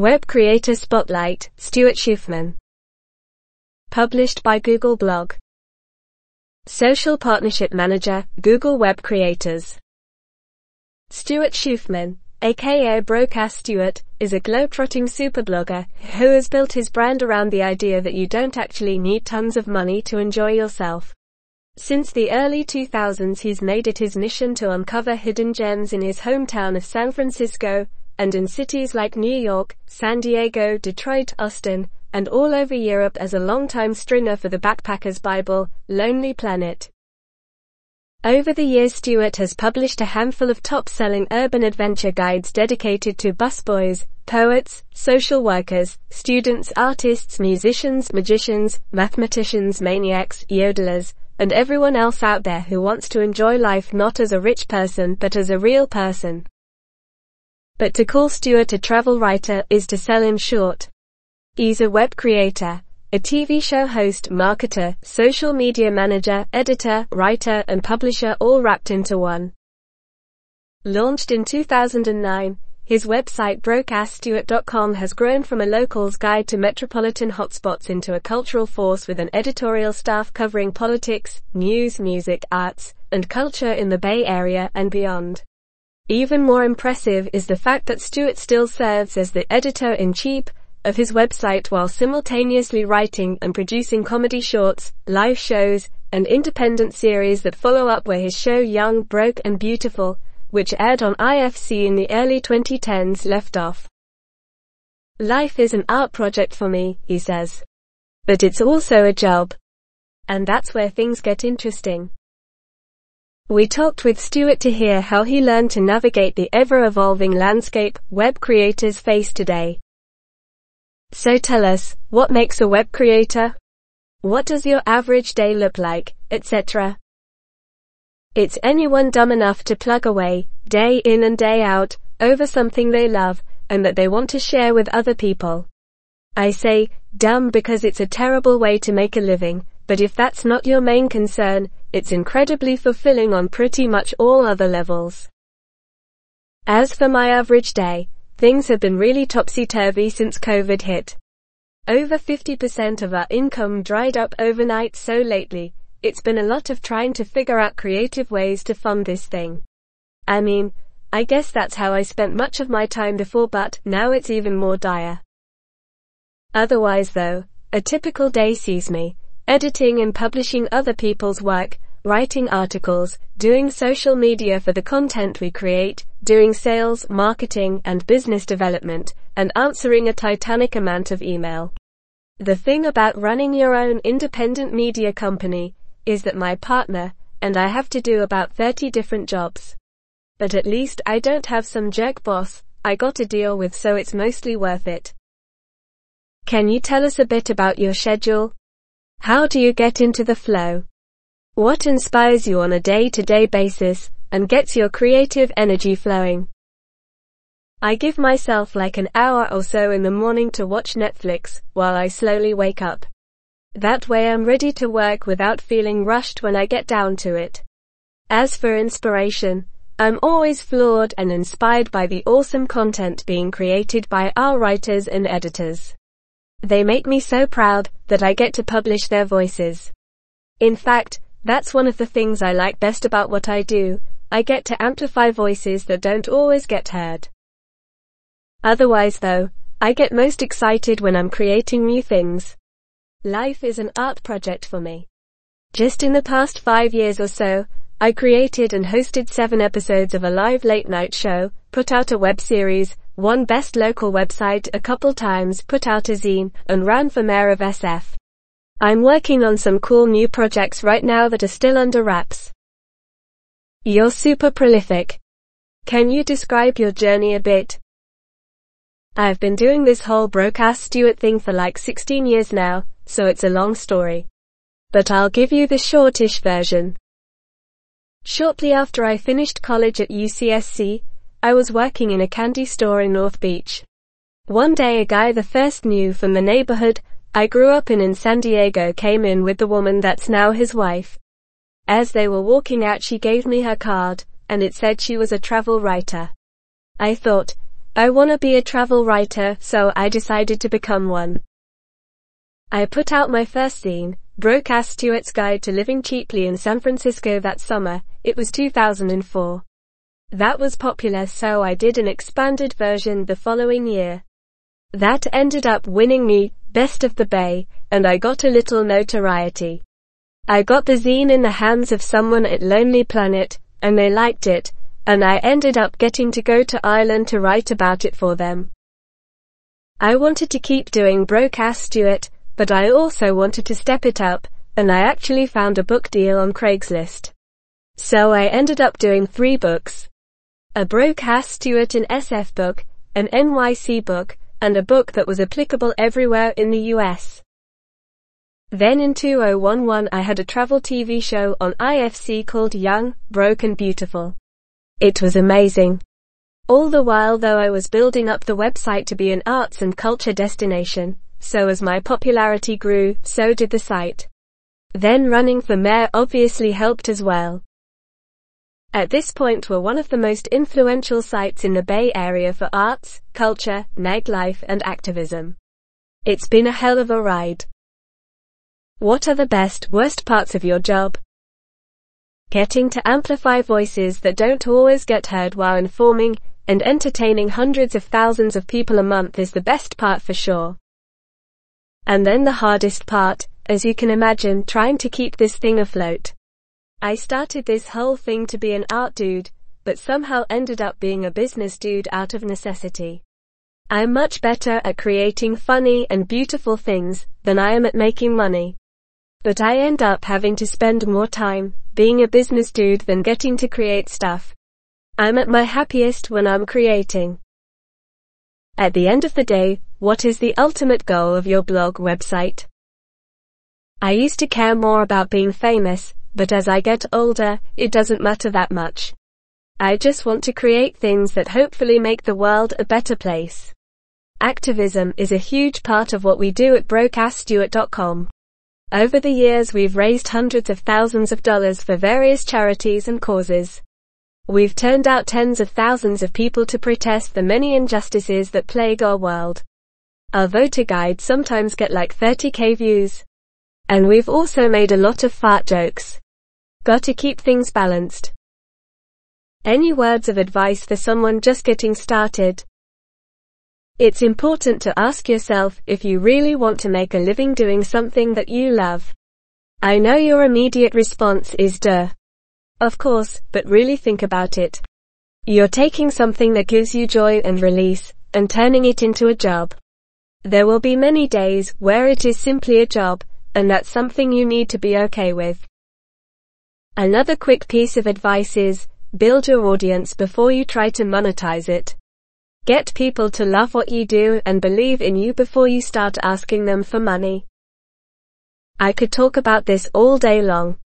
Web Creator Spotlight, Stuart Schuffman. Published by Google Blog. Social Partnership Manager, Google Web Creators. Stuart Schuffman, aka Broke-Ass Stuart, is a globetrotting superblogger who has built his brand around the idea that you don't actually need tons of money to enjoy yourself. Since the early 2000s he's made it his mission to uncover hidden gems in his hometown of San Francisco, and in cities like New York, San Diego, Detroit, Austin, and all over Europe as a longtime stringer for the Backpackers Bible, Lonely Planet. Over the years Stuart has published a handful of top-selling urban adventure guides dedicated to busboys, poets, social workers, students, artists, musicians, magicians, mathematicians, maniacs, yodelers, and everyone else out there who wants to enjoy life not as a rich person but as a real person. But to call Stuart a travel writer is to sell him short. He's a web creator, a TV show host, marketer, social media manager, editor, writer, and publisher all wrapped into one. Launched in 2009, his website brokeassstuart.com has grown from a local's guide to metropolitan hotspots into a cultural force with an editorial staff covering politics, news, music, arts, and culture in the Bay Area and beyond. Even more impressive is the fact that Stuart still serves as the editor-in-chief of his website while simultaneously writing and producing comedy shorts, live shows, and independent series that follow up where his show Young, Broke and Beautiful, which aired on IFC in the early 2010s left off. Life is an art project for me, he says. But it's also a job. And that's where things get interesting. We talked with Stuart to hear how he learned to navigate the ever-evolving landscape web creators face today. So tell us, what makes a web creator? What does your average day look like, etc. It's anyone dumb enough to plug away, day in and day out, over something they love, and that they want to share with other people. I say, dumb because it's a terrible way to make a living, but if that's not your main concern, it's incredibly fulfilling on pretty much all other levels. As for my average day, Things have been really topsy-turvy since COVID hit. Over 50% of our income dried up overnight so lately, it's been a lot of trying to figure out creative ways to fund this thing. I mean, I guess that's how I spent much of my time before but now it's even more dire. Otherwise though, a typical day sees me, editing and publishing other people's work, writing articles, doing social media for the content we create, doing sales, marketing, and business development, and answering a titanic amount of email. The thing about running your own independent media company is that my partner and I have to do about 30 different jobs. But at least I don't have some jerk boss I got to deal with so it's mostly worth it. Can you tell us a bit about your schedule? How do you get into the flow? What inspires you on a day-to-day basis and gets your creative energy flowing? I give myself like an hour or so in the morning to watch Netflix while I slowly wake up. That way I'm ready to work without feeling rushed when I get down to it. As for inspiration, I'm always floored and inspired by the awesome content being created by our writers and editors. They make me so proud that I get to publish their voices. In fact, that's one of the things I like best about what I do. I get to amplify voices that don't always get heard. Otherwise though, I get most excited when I'm creating new things. Life is an art project for me. Just in the past five years or so, I created and hosted seven episodes of a live late night show, put out a web series, won best local website a couple times, put out a zine, and ran for mayor of SF. I'm working on some cool new projects right now that are still under wraps. You're super prolific. Can you describe your journey a bit? I've been doing this whole Broke Ass Stuart thing for like 16 years now, so it's a long story. But I'll give you the shortish version. Shortly after I finished college at UCSC, I was working in a candy store in North Beach. One day a guy the first knew from the neighborhood I grew up in in San Diego came in with the woman that's now his wife. As they were walking out she gave me her card, and it said she was a travel writer. I thought, I wanna be a travel writer, so I decided to become one. I put out my first zine, Broke Ass Stuart's Guide to Living Cheaply in San Francisco that summer, it was 2004. That was popular so I did an expanded version the following year. That ended up winning me, Best of the Bay, and I got a little notoriety. I got the zine in the hands of someone at Lonely Planet, and they liked it, and I ended up getting to go to Ireland to write about it for them. I wanted to keep doing Broke Ass Stuart, but I also wanted to step it up, and I actually found a book deal on Craigslist. So I ended up doing three books. A Broke Ass Stuart in SF book, an NYC book, and a book that was applicable everywhere in the US. Then in 2011 I had a travel TV show on IFC called Young, Broke and Beautiful. It was amazing. All the while though I was building up the website to be an arts and culture destination, so as my popularity grew, so did the site. Then running for mayor obviously helped as well. At this point we're one of the most influential sites in the Bay Area for arts, culture, nightlife and activism. It's been a hell of a ride. What are the best, worst parts of your job? Getting to amplify voices that don't always get heard while informing and entertaining hundreds of thousands of people a month is the best part for sure. And then the hardest part, as you can imagine, trying to keep this thing afloat. I started this whole thing to be an art dude, but somehow ended up being a business dude out of necessity. I'm much better at creating funny and beautiful things than I am at making money. But I end up having to spend more time being a business dude than getting to create stuff. I'm at my happiest when I'm creating. At the end of the day, what is the ultimate goal of your blog website? I used to care more about being famous, but as I get older, it doesn't matter that much. I just want to create things that hopefully make the world a better place. Activism is a huge part of what we do at brokeassstuart.com. Over the years we've raised hundreds of thousands of dollars for various charities and causes. We've turned out tens of thousands of people to protest the many injustices that plague our world. Our voter guides sometimes get like 30k views. And we've also made a lot of fart jokes. Gotta keep things balanced. Any words of advice for someone just getting started? It's important to ask yourself if you really want to make a living doing something that you love. I know your immediate response is duh. Of course, but really think about it. You're taking something that gives you joy and release, and turning it into a job. There will be many days where it is simply a job, and that's something you need to be okay with. Another quick piece of advice is, build your audience before you try to monetize it. Get people to love what you do and believe in you before you start asking them for money. I could talk about this all day long.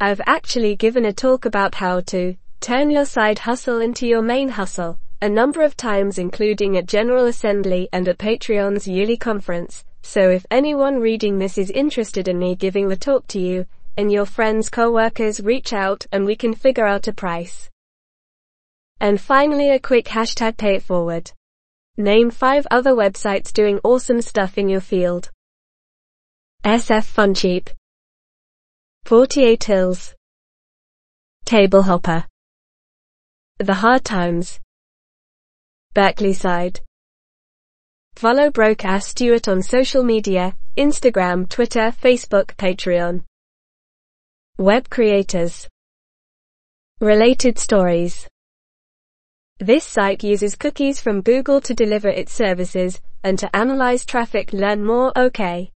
I've actually given a talk about how to turn your side hustle into your main hustle, a number of times including at General Assembly and at Patreon's yearly conference, so if anyone reading this is interested in me giving the talk to you, and your friends co-workers reach out and we can figure out a price. And finally a quick hashtag pay it forward. Name 5 other websites doing awesome stuff in your field. SF Funcheap 48 Hills Table Hopper The Hard Times Berkeleyside Follow Broke Ass Stuart on social media, Instagram, Twitter, Facebook, Patreon. Web creators. Related stories. This site uses cookies from Google to deliver its services and to analyze traffic. Learn more. OK.